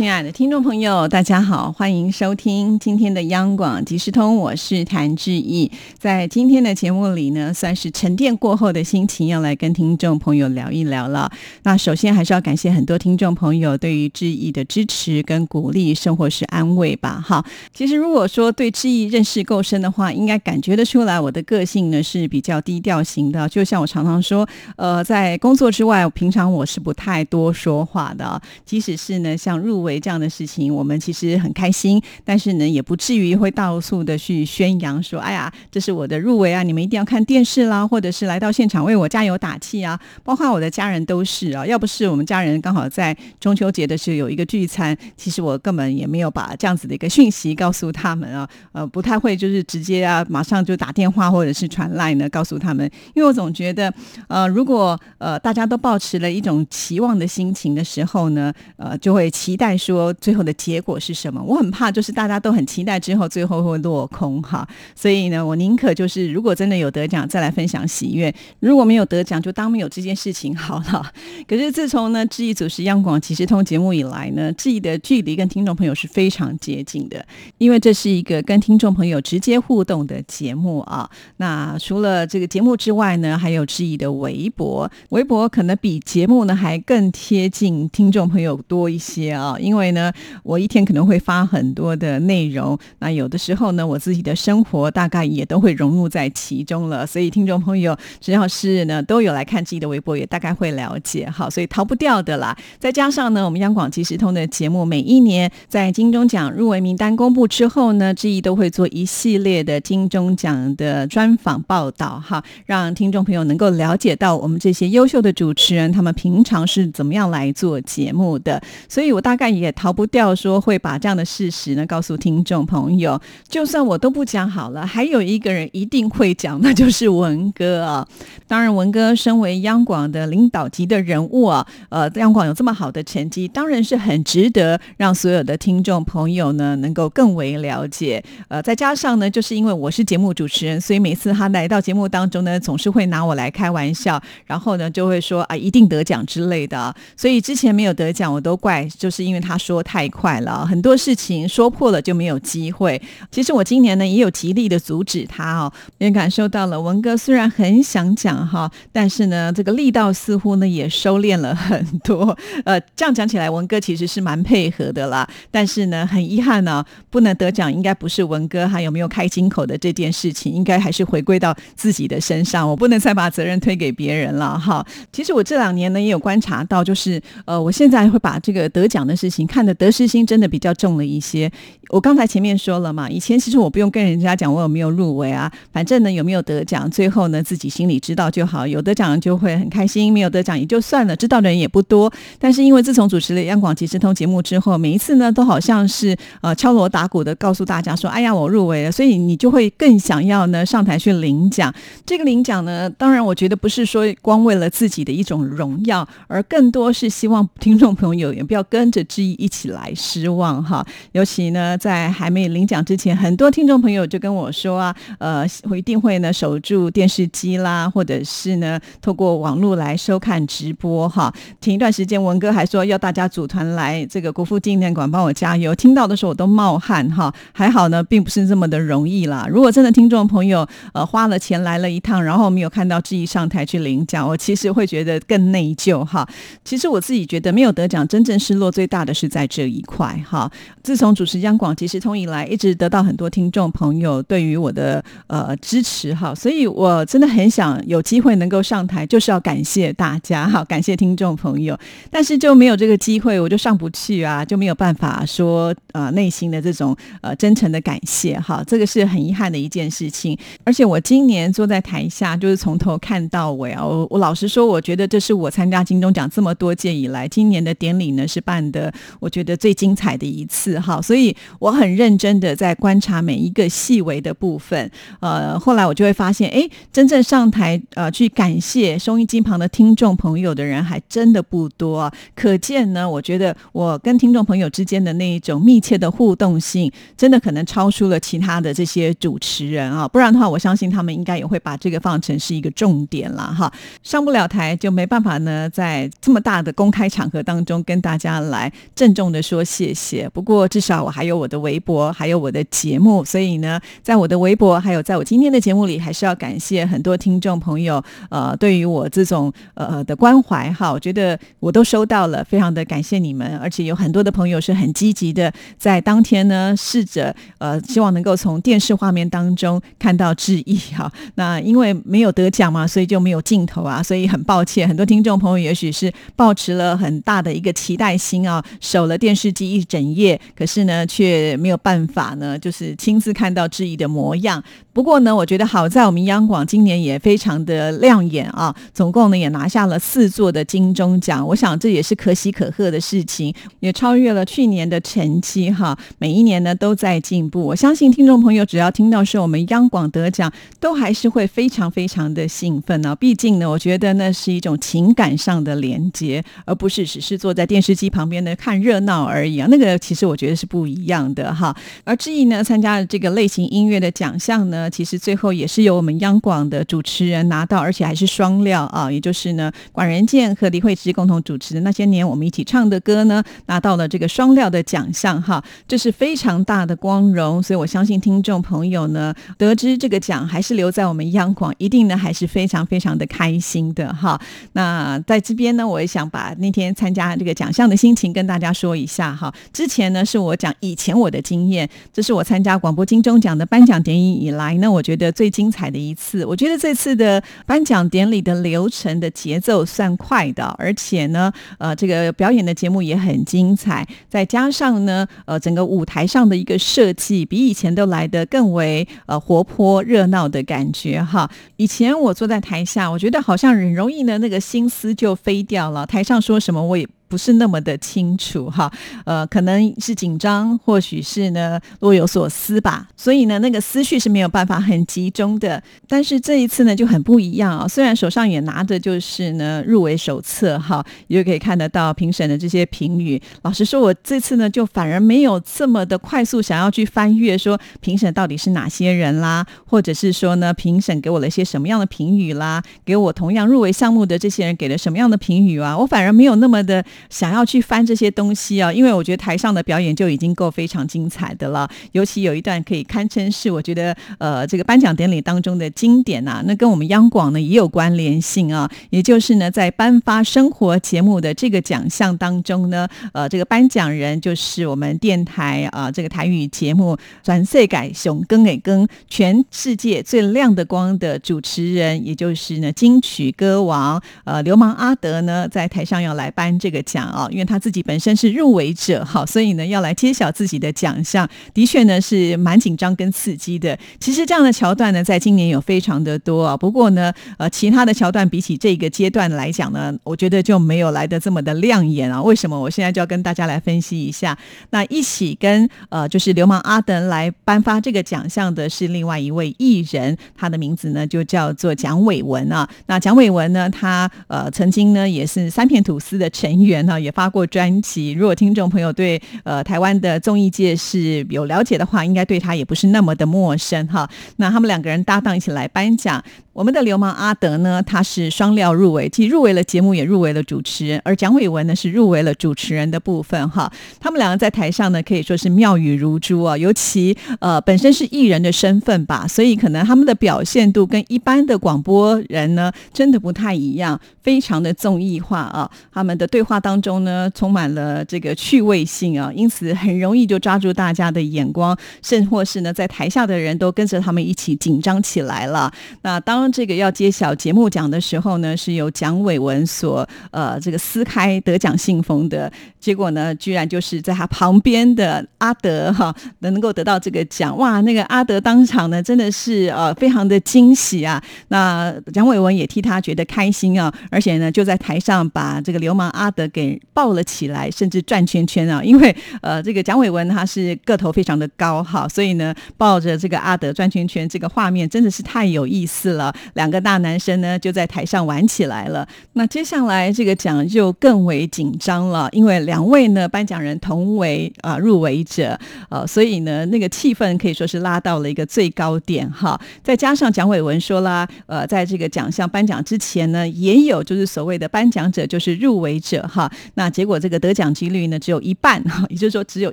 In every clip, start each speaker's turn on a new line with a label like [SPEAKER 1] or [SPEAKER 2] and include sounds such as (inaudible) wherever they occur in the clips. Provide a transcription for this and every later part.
[SPEAKER 1] 亲爱的听众朋友，大家好，欢迎收听今天的央广即时通，我是谭志毅。在今天的节目里呢，算是沉淀过后的心情，要来跟听众朋友聊一聊了。那首先还是要感谢很多听众朋友对于志毅的支持跟鼓励，生活是安慰吧。哈，其实如果说对志毅认识够深的话，应该感觉得出来，我的个性呢是比较低调型的。就像我常常说，呃，在工作之外，平常我是不太多说话的。即使是呢，像入围。为这样的事情，我们其实很开心，但是呢，也不至于会到处的去宣扬说：“哎呀，这是我的入围啊！你们一定要看电视啦，或者是来到现场为我加油打气啊！”包括我的家人都是啊，要不是我们家人刚好在中秋节的时候有一个聚餐，其实我根本也没有把这样子的一个讯息告诉他们啊，呃，不太会就是直接啊，马上就打电话或者是传来呢告诉他们，因为我总觉得，呃，如果呃大家都保持了一种期望的心情的时候呢，呃，就会期待。说最后的结果是什么？我很怕，就是大家都很期待，之后最后会落空哈。所以呢，我宁可就是如果真的有得奖，再来分享喜悦；如果没有得奖，就当没有这件事情好了。(laughs) 可是自从呢，志毅主持央广即时通节目以来呢，志毅的距离跟听众朋友是非常接近的，因为这是一个跟听众朋友直接互动的节目啊。那除了这个节目之外呢，还有志毅的微博，微博可能比节目呢还更贴近听众朋友多一些啊。因因为呢，我一天可能会发很多的内容，那有的时候呢，我自己的生活大概也都会融入在其中了。所以听众朋友只要是呢都有来看自己的微博，也大概会了解。好，所以逃不掉的啦。再加上呢，我们央广即时通的节目，每一年在金钟奖入围名单公布之后呢，志毅都会做一系列的金钟奖的专访报道，哈，让听众朋友能够了解到我们这些优秀的主持人他们平常是怎么样来做节目的。所以我大概。也逃不掉说会把这样的事实呢告诉听众朋友，就算我都不讲好了，还有一个人一定会讲，那就是文哥啊。当然，文哥身为央广的领导级的人物啊，呃，央广有这么好的成绩，当然是很值得让所有的听众朋友呢能够更为了解。呃，再加上呢，就是因为我是节目主持人，所以每次他来到节目当中呢，总是会拿我来开玩笑，然后呢就会说啊，一定得奖之类的。所以之前没有得奖，我都怪，就是因为。他说太快了，很多事情说破了就没有机会。其实我今年呢也有极力的阻止他哦，也感受到了文哥虽然很想讲哈，但是呢这个力道似乎呢也收敛了很多。(laughs) 呃，这样讲起来，文哥其实是蛮配合的啦。但是呢，很遗憾呢，不能得奖，应该不是文哥还有没有开金口的这件事情，应该还是回归到自己的身上。我不能再把责任推给别人了哈。其实我这两年呢也有观察到，就是呃，我现在会把这个得奖的事。情看的得失心真的比较重了一些。我刚才前面说了嘛，以前其实我不用跟人家讲我有没有入围啊，反正呢有没有得奖，最后呢自己心里知道就好。有得奖就会很开心，没有得奖也就算了，知道的人也不多。但是因为自从主持了央广即时通节目之后，每一次呢都好像是呃敲锣打鼓的告诉大家说，哎呀我入围了，所以你就会更想要呢上台去领奖。这个领奖呢，当然我觉得不是说光为了自己的一种荣耀，而更多是希望听众朋友也不要跟着。一起来失望哈，尤其呢，在还没领奖之前，很多听众朋友就跟我说啊，呃，我一定会呢守住电视机啦，或者是呢透过网络来收看直播哈。前一段时间，文哥还说要大家组团来这个国父纪念馆帮我加油，听到的时候我都冒汗哈。还好呢，并不是这么的容易啦。如果真的听众朋友呃花了钱来了一趟，然后没有看到志毅上台去领奖，我其实会觉得更内疚哈。其实我自己觉得没有得奖，真正失落最大的。是在这一块哈。自从主持央广即时通以来，一直得到很多听众朋友对于我的呃支持哈，所以我真的很想有机会能够上台，就是要感谢大家哈，感谢听众朋友。但是就没有这个机会，我就上不去啊，就没有办法说呃内心的这种呃真诚的感谢哈，这个是很遗憾的一件事情。而且我今年坐在台下，就是从头看到尾啊，我我老实说，我觉得这是我参加金钟奖这么多届以来，今年的典礼呢是办的。我觉得最精彩的一次哈，所以我很认真的在观察每一个细微的部分。呃，后来我就会发现，哎，真正上台呃去感谢收音机旁的听众朋友的人还真的不多，可见呢，我觉得我跟听众朋友之间的那一种密切的互动性，真的可能超出了其他的这些主持人啊，不然的话，我相信他们应该也会把这个放成是一个重点了哈。上不了台就没办法呢，在这么大的公开场合当中跟大家来郑重的说谢谢。不过至少我还有我的微博，还有我的节目，所以呢，在我的微博还有在我今天的节目里，还是要感谢很多听众朋友呃对于我这种呃的关怀哈，我觉得我都收到了，非常的感谢你们，而且有很多的朋友是很积极的，在当天呢试着呃希望能够从电视画面当中看到致意哈。那因为没有得奖嘛，所以就没有镜头啊，所以很抱歉，很多听众朋友也许是抱持了很大的一个期待心啊，守了电视机一整夜，可是呢却没有办法呢，就是亲自看到质疑的模样。不过呢，我觉得好在我们央广今年也非常的亮眼啊，总共呢也拿下了四座的金钟奖，我想这也是可喜可贺的事情，也超越了去年的成绩哈。每一年呢都在进步，我相信听众朋友只要听到是我们央广得奖，都还是会非常非常的兴奋呢。毕竟呢，我觉得那是一种情感上的连接，而不是只是坐在电视机旁边的看热闹而已啊。那个其实我觉得是不一样的哈。而志毅呢参加了这个类型音乐的奖项呢。其实最后也是由我们央广的主持人拿到，而且还是双料啊，也就是呢，管仁健和李慧芝共同主持的那些年我们一起唱的歌呢，拿到了这个双料的奖项哈，这是非常大的光荣。所以我相信听众朋友呢，得知这个奖还是留在我们央广，一定呢还是非常非常的开心的哈。那在这边呢，我也想把那天参加这个奖项的心情跟大家说一下哈。之前呢是我讲以前我的经验，这是我参加广播金钟奖的颁奖典礼以来。那我觉得最精彩的一次，我觉得这次的颁奖典礼的流程的节奏算快的，而且呢，呃，这个表演的节目也很精彩，再加上呢，呃，整个舞台上的一个设计比以前都来得更为呃活泼热闹的感觉哈。以前我坐在台下，我觉得好像很容易呢，那个心思就飞掉了，台上说什么我也。不是那么的清楚哈，呃，可能是紧张，或许是呢若有所思吧，所以呢那个思绪是没有办法很集中的。但是这一次呢就很不一样啊，虽然手上也拿着就是呢入围手册哈，也就可以看得到评审的这些评语。老实说，我这次呢就反而没有这么的快速想要去翻阅说评审到底是哪些人啦，或者是说呢评审给我了一些什么样的评语啦，给我同样入围项目的这些人给了什么样的评语啊，我反而没有那么的。想要去翻这些东西啊，因为我觉得台上的表演就已经够非常精彩的了。尤其有一段可以堪称是我觉得呃这个颁奖典礼当中的经典呐，那跟我们央广呢也有关联性啊。也就是呢在颁发生活节目的这个奖项当中呢，呃这个颁奖人就是我们电台啊这个台语节目转岁改熊更给更全世界最亮的光的主持人，也就是呢金曲歌王呃流氓阿德呢在台上要来颁这个。奖啊，因为他自己本身是入围者，好，所以呢要来揭晓自己的奖项，的确呢是蛮紧张跟刺激的。其实这样的桥段呢，在今年有非常的多啊。不过呢，呃，其他的桥段比起这个阶段来讲呢，我觉得就没有来的这么的亮眼啊。为什么？我现在就要跟大家来分析一下。那一起跟呃，就是流氓阿德来颁发这个奖项的是另外一位艺人，他的名字呢就叫做蒋伟文啊。那蒋伟文呢，他呃曾经呢也是三片吐司的成员。那也发过专辑。如果听众朋友对呃台湾的综艺界是有了解的话，应该对他也不是那么的陌生哈。那他们两个人搭档一起来颁奖。我们的流氓阿德呢，他是双料入围，既入围了节目，也入围了主持人。而蒋伟文呢，是入围了主持人的部分哈。他们两个在台上呢，可以说是妙语如珠啊。尤其呃本身是艺人的身份吧，所以可能他们的表现度跟一般的广播人呢，真的不太一样，非常的综艺化啊。他们的对话当中呢，充满了这个趣味性啊，因此很容易就抓住大家的眼光，甚或是呢，在台下的人都跟着他们一起紧张起来了。那当这个要揭晓节目奖的时候呢，是由蒋伟文所呃这个撕开得奖信封的，结果呢，居然就是在他旁边的阿德哈能够得到这个奖，哇，那个阿德当场呢真的是呃非常的惊喜啊，那蒋伟文也替他觉得开心啊，而且呢就在台上把这个流氓阿德给抱了起来，甚至转圈圈啊，因为呃这个蒋伟文他是个头非常的高哈，所以呢抱着这个阿德转圈圈，这个画面真的是太有意思了。两个大男生呢就在台上玩起来了。那接下来这个奖就更为紧张了，因为两位呢颁奖人同为啊入围者，呃，所以呢那个气氛可以说是拉到了一个最高点哈。再加上蒋伟文说啦，呃，在这个奖项颁奖之前呢，也有就是所谓的颁奖者就是入围者哈。那结果这个得奖几率呢只有一半哈，也就是说只有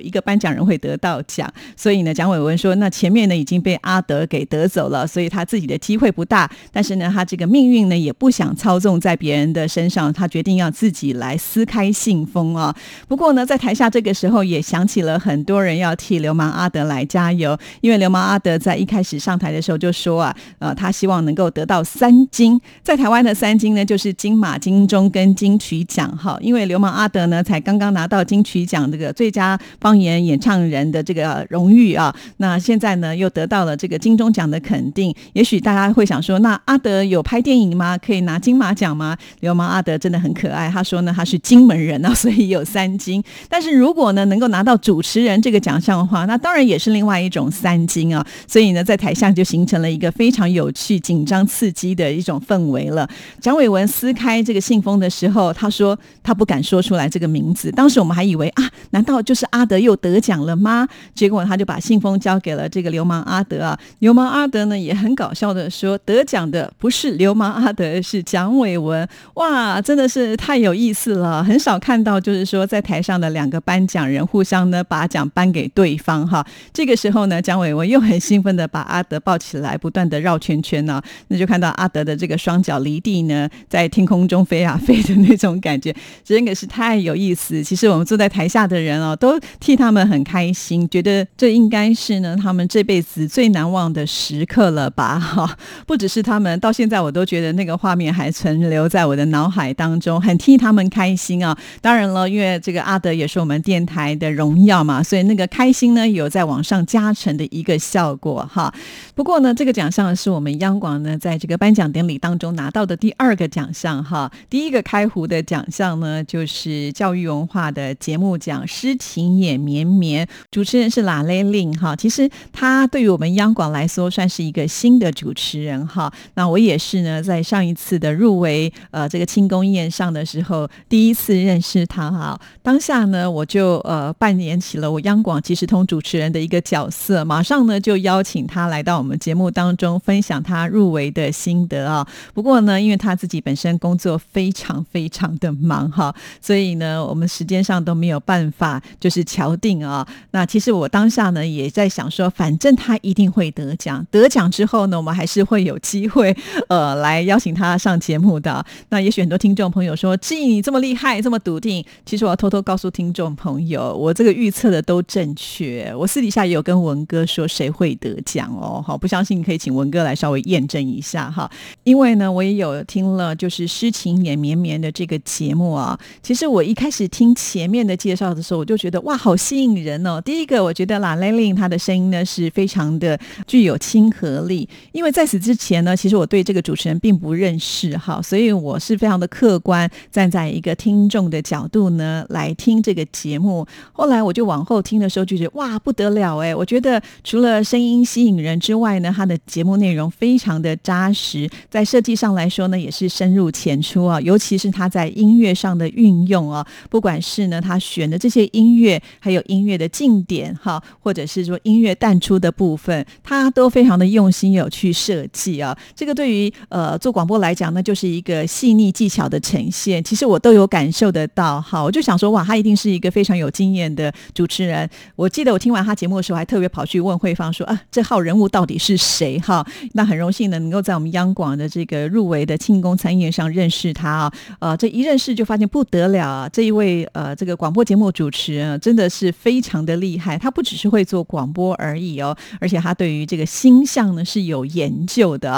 [SPEAKER 1] 一个颁奖人会得到奖。所以呢，蒋伟文说，那前面呢已经被阿德给得走了，所以他自己的机会不大。但是呢，他这个命运呢也不想操纵在别人的身上，他决定要自己来撕开信封啊。不过呢，在台下这个时候也想起了很多人要替流氓阿德来加油，因为流氓阿德在一开始上台的时候就说啊，呃，他希望能够得到三金，在台湾的三金呢就是金马、金钟跟金曲奖哈。因为流氓阿德呢才刚刚拿到金曲奖这个最佳方言演唱人的这个荣誉啊，那现在呢又得到了这个金钟奖的肯定，也许大家会想说。那阿德有拍电影吗？可以拿金马奖吗？流氓阿德真的很可爱。他说呢，他是金门人啊，所以有三金。但是如果呢，能够拿到主持人这个奖项的话，那当然也是另外一种三金啊。所以呢，在台下就形成了一个非常有趣、紧张、刺激的一种氛围了。蒋伟文撕开这个信封的时候，他说他不敢说出来这个名字。当时我们还以为啊，难道就是阿德又得奖了吗？结果他就把信封交给了这个流氓阿德啊。流氓阿德呢，也很搞笑的说得。讲的不是流氓阿德，是蒋伟文。哇，真的是太有意思了，很少看到，就是说在台上的两个颁奖人互相呢把奖颁给对方哈。这个时候呢，蒋伟文又很兴奋的把阿德抱起来，不断的绕圈圈呢，那就看到阿德的这个双脚离地呢，在天空中飞啊 (laughs) 飞的那种感觉，真的是太有意思。其实我们坐在台下的人哦，都替他们很开心，觉得这应该是呢他们这辈子最难忘的时刻了吧哈，不只是。是他们到现在我都觉得那个画面还存留在我的脑海当中，很替他们开心啊！当然了，因为这个阿德也是我们电台的荣耀嘛，所以那个开心呢有在往上加成的一个效果哈。不过呢，这个奖项是我们央广呢在这个颁奖典礼当中拿到的第二个奖项哈。第一个开壶的奖项呢就是教育文化的节目奖，诗情也绵绵，主持人是拉雷令哈。其实他对于我们央广来说算是一个新的主持人哈。那我也是呢，在上一次的入围呃这个庆功宴上的时候，第一次认识他哈。当下呢，我就呃扮演起了我央广即时通主持人的一个角色，马上呢就邀请他来到我们节目当中分享他入围的心得啊。不过呢，因为他自己本身工作非常非常的忙哈，所以呢，我们时间上都没有办法就是敲定啊。那其实我当下呢也在想说，反正他一定会得奖，得奖之后呢，我们还是会有机。机会，呃，来邀请他上节目的。那也许很多听众朋友说：“志毅，你这么厉害，这么笃定。”其实我要偷偷告诉听众朋友，我这个预测的都正确。我私底下也有跟文哥说谁会得奖哦。好，不相信可以请文哥来稍微验证一下哈。因为呢，我也有听了就是诗情也绵绵的这个节目啊。其实我一开始听前面的介绍的时候，我就觉得哇，好吸引人哦。第一个，我觉得拉蕾令她的声音呢是非常的具有亲和力，因为在此之前。那其实我对这个主持人并不认识哈，所以我是非常的客观，站在一个听众的角度呢来听这个节目。后来我就往后听的时候就觉得哇不得了哎！我觉得除了声音吸引人之外呢，他的节目内容非常的扎实，在设计上来说呢也是深入浅出啊，尤其是他在音乐上的运用啊，不管是呢他选的这些音乐，还有音乐的进点哈，或者是说音乐淡出的部分，他都非常的用心有去设计啊。这个对于呃做广播来讲呢，就是一个细腻技巧的呈现。其实我都有感受得到，哈，我就想说，哇，他一定是一个非常有经验的主持人。我记得我听完他节目的时候，还特别跑去问慧芳说，啊，这号人物到底是谁？哈，那很荣幸呢，能够在我们央广的这个入围的庆功餐宴上认识他啊。呃，这一认识就发现不得了啊，这一位呃这个广播节目主持人真的是非常的厉害。他不只是会做广播而已哦，而且他对于这个星象呢是有研究的。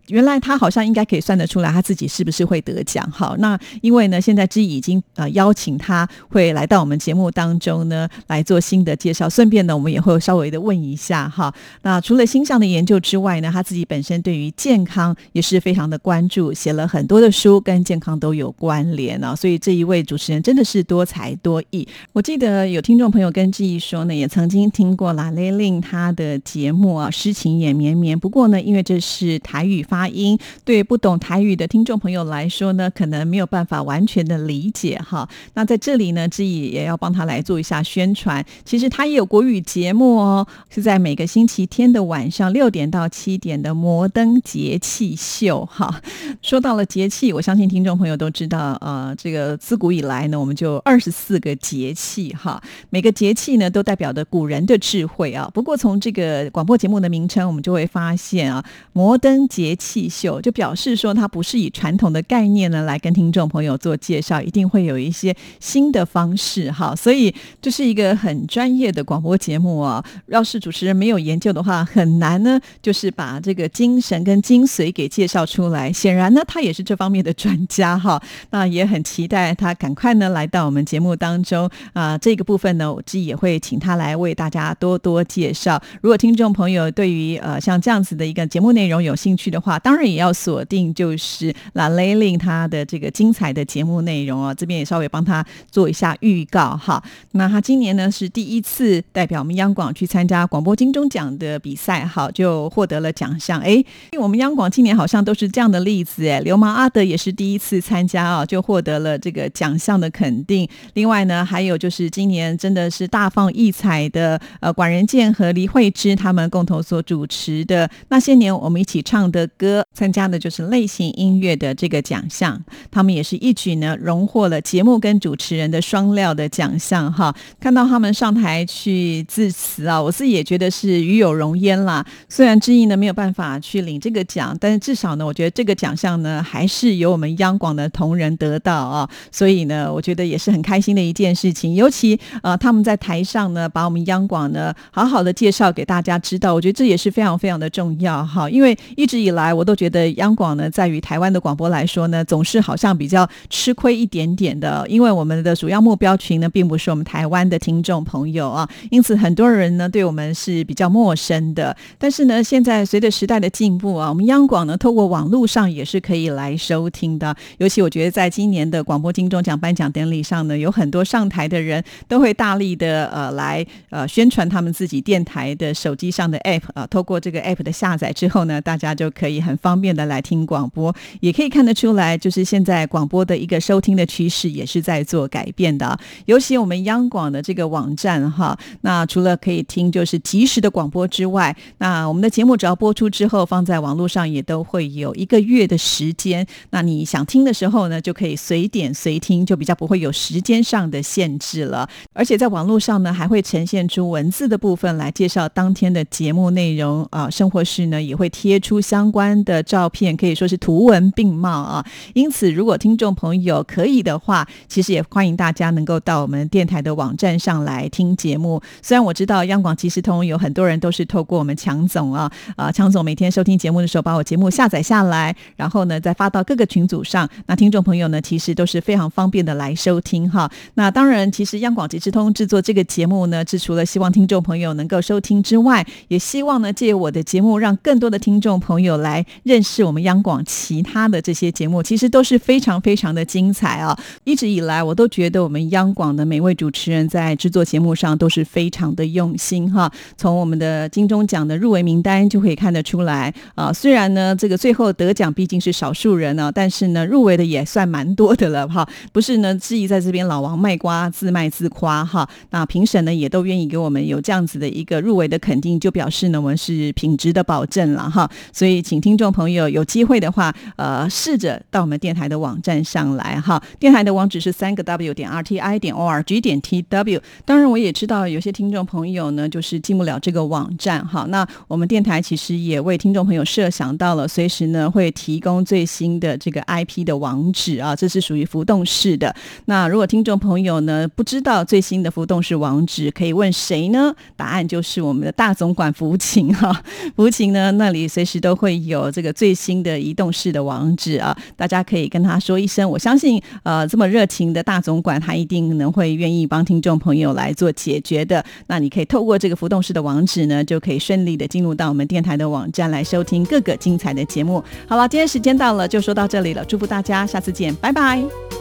[SPEAKER 1] 原来他好像应该可以算得出来他自己是不是会得奖。好，那因为呢，现在知已经呃邀请他会来到我们节目当中呢来做新的介绍，顺便呢，我们也会稍微的问一下哈。那除了星象的研究之外呢，他自己本身对于健康也是非常的关注，写了很多的书跟健康都有关联啊。所以这一位主持人真的是多才多艺。我记得有听众朋友跟志毅说呢，也曾经听过拉雷令他的节目啊，诗情也绵绵。不过呢，因为这是台语发发音，对不懂台语的听众朋友来说呢，可能没有办法完全的理解哈。那在这里呢，志毅也要帮他来做一下宣传。其实他也有国语节目哦，是在每个星期天的晚上六点到七点的摩登节气秀哈。说到了节气，我相信听众朋友都知道，呃，这个自古以来呢，我们就二十四个节气哈，每个节气呢都代表着古人的智慧啊。不过从这个广播节目的名称，我们就会发现啊，摩登节气秀就表示说它不是以传统的概念呢来跟听众朋友做介绍，一定会有一些新的方式哈。所以这是一个很专业的广播节目啊。要是主持人没有研究的话，很难呢，就是把这个精神跟精髓给介绍出来。显然呢，他也是这方面的专家哈。那也很期待他赶快呢来到我们节目当中啊。这个部分呢，我自己也会请他来为大家多多介绍。如果听众朋友对于呃像这样子的一个节目内容有兴趣的话，啊当然也要锁定就是拉雷令他的这个精彩的节目内容哦。这边也稍微帮他做一下预告哈。那他今年呢是第一次代表我们央广去参加广播金钟奖的比赛，好就获得了奖项。哎，因为我们央广今年好像都是这样的例子哎。流氓阿德也是第一次参加啊，就获得了这个奖项的肯定。另外呢，还有就是今年真的是大放异彩的呃管仁健和黎慧芝他们共同所主持的那些年我们一起唱的歌，参加的就是类型音乐的这个奖项。他们也是一举呢荣获了节目跟主持人的双料的奖项哈。看到他们上台去致辞啊，我自己也觉得是与有荣焉啦。虽然志毅呢没有办法去领这个奖，但是至少呢，我觉得这个奖项呢还是由我们央广的同仁得到啊。所以呢，我觉得也是很开心的一件事情。尤其呃他们在台上呢，把我们央广呢好好的介绍给大家知道，我觉得这也是非常非常的重要哈。因为一直以来我都觉得央广呢，在于台湾的广播来说呢，总是好像比较吃亏一点点的，因为我们的主要目标群呢，并不是我们台湾的听众朋友啊，因此很多人呢对我们是比较陌生的。但是呢，现在随着时代的进步啊，我们央广呢透过网络上也是可以来收听的。尤其我觉得在今年的广播金钟奖颁奖典礼上呢，有很多上台的人都会大力的呃来呃宣传他们自己电台的手机上的 app 啊，透过这个 app 的下载之后呢，大家就可以很方便的来听广播，也可以看得出来，就是现在广播的一个收听的趋势也是在做改变的。尤其我们央广的这个网站哈，那除了可以听就是即时的广播之外，那我们的节目只要播出之后放在网络上也都会有一个月的时间，那你想听的时候呢，就可以随点随听，就比较不会有时间上的限制了。而且在网络上呢，还会呈现出文字的部分来介绍当天的节目内容啊。生活室呢也会贴出相关的照片，可以说是图文并茂啊。因此，如果听众朋友可以的话，其实也欢迎大家能够到我们电台的网站上来听节目。虽然我知道央广即时通有很多人都是透过我们强总啊啊，强总每天收听节目的时候，把我节目下载下来，然后呢再发到各个群组上。那听众朋友呢，其实都是非常方便的来收听哈。那当然，其实央广即时通制作这个节目呢，是除了希望听众朋友能够收听之外，也希望呢借我的节目，让更多的听众朋友来认识我们央广其他的这些节目，其实都是非常非常的精彩啊！一直以来，我都觉得我们央广的每位主持人在制作节目上都是非常的用心哈。从我们的金钟奖的入围名单就可以看得出来啊。虽然呢，这个最后得奖毕竟是少数人呢，但是呢，入围的也算蛮多的了哈。不是呢，质疑在这边老王卖瓜自卖自夸哈。那评审呢，也都愿意给我们有这样子的一个入围的肯定，就表示呢，我们是品质的保证了哈。所以，请听听众朋友有机会的话，呃，试着到我们电台的网站上来哈。电台的网址是三个 W 点 R T I 点 O R G 点 T W。当然，我也知道有些听众朋友呢，就是进不了这个网站哈。那我们电台其实也为听众朋友设想到了，随时呢会提供最新的这个 I P 的网址啊，这是属于浮动式的。那如果听众朋友呢不知道最新的浮动式网址，可以问谁呢？答案就是我们的大总管服务琴哈。服务琴呢那里随时都会有有这个最新的移动式的网址啊，大家可以跟他说一声。我相信，呃，这么热情的大总管，他一定能会愿意帮听众朋友来做解决的。那你可以透过这个浮动式的网址呢，就可以顺利的进入到我们电台的网站来收听各个精彩的节目。好了，今天时间到了，就说到这里了，祝福大家，下次见，拜拜。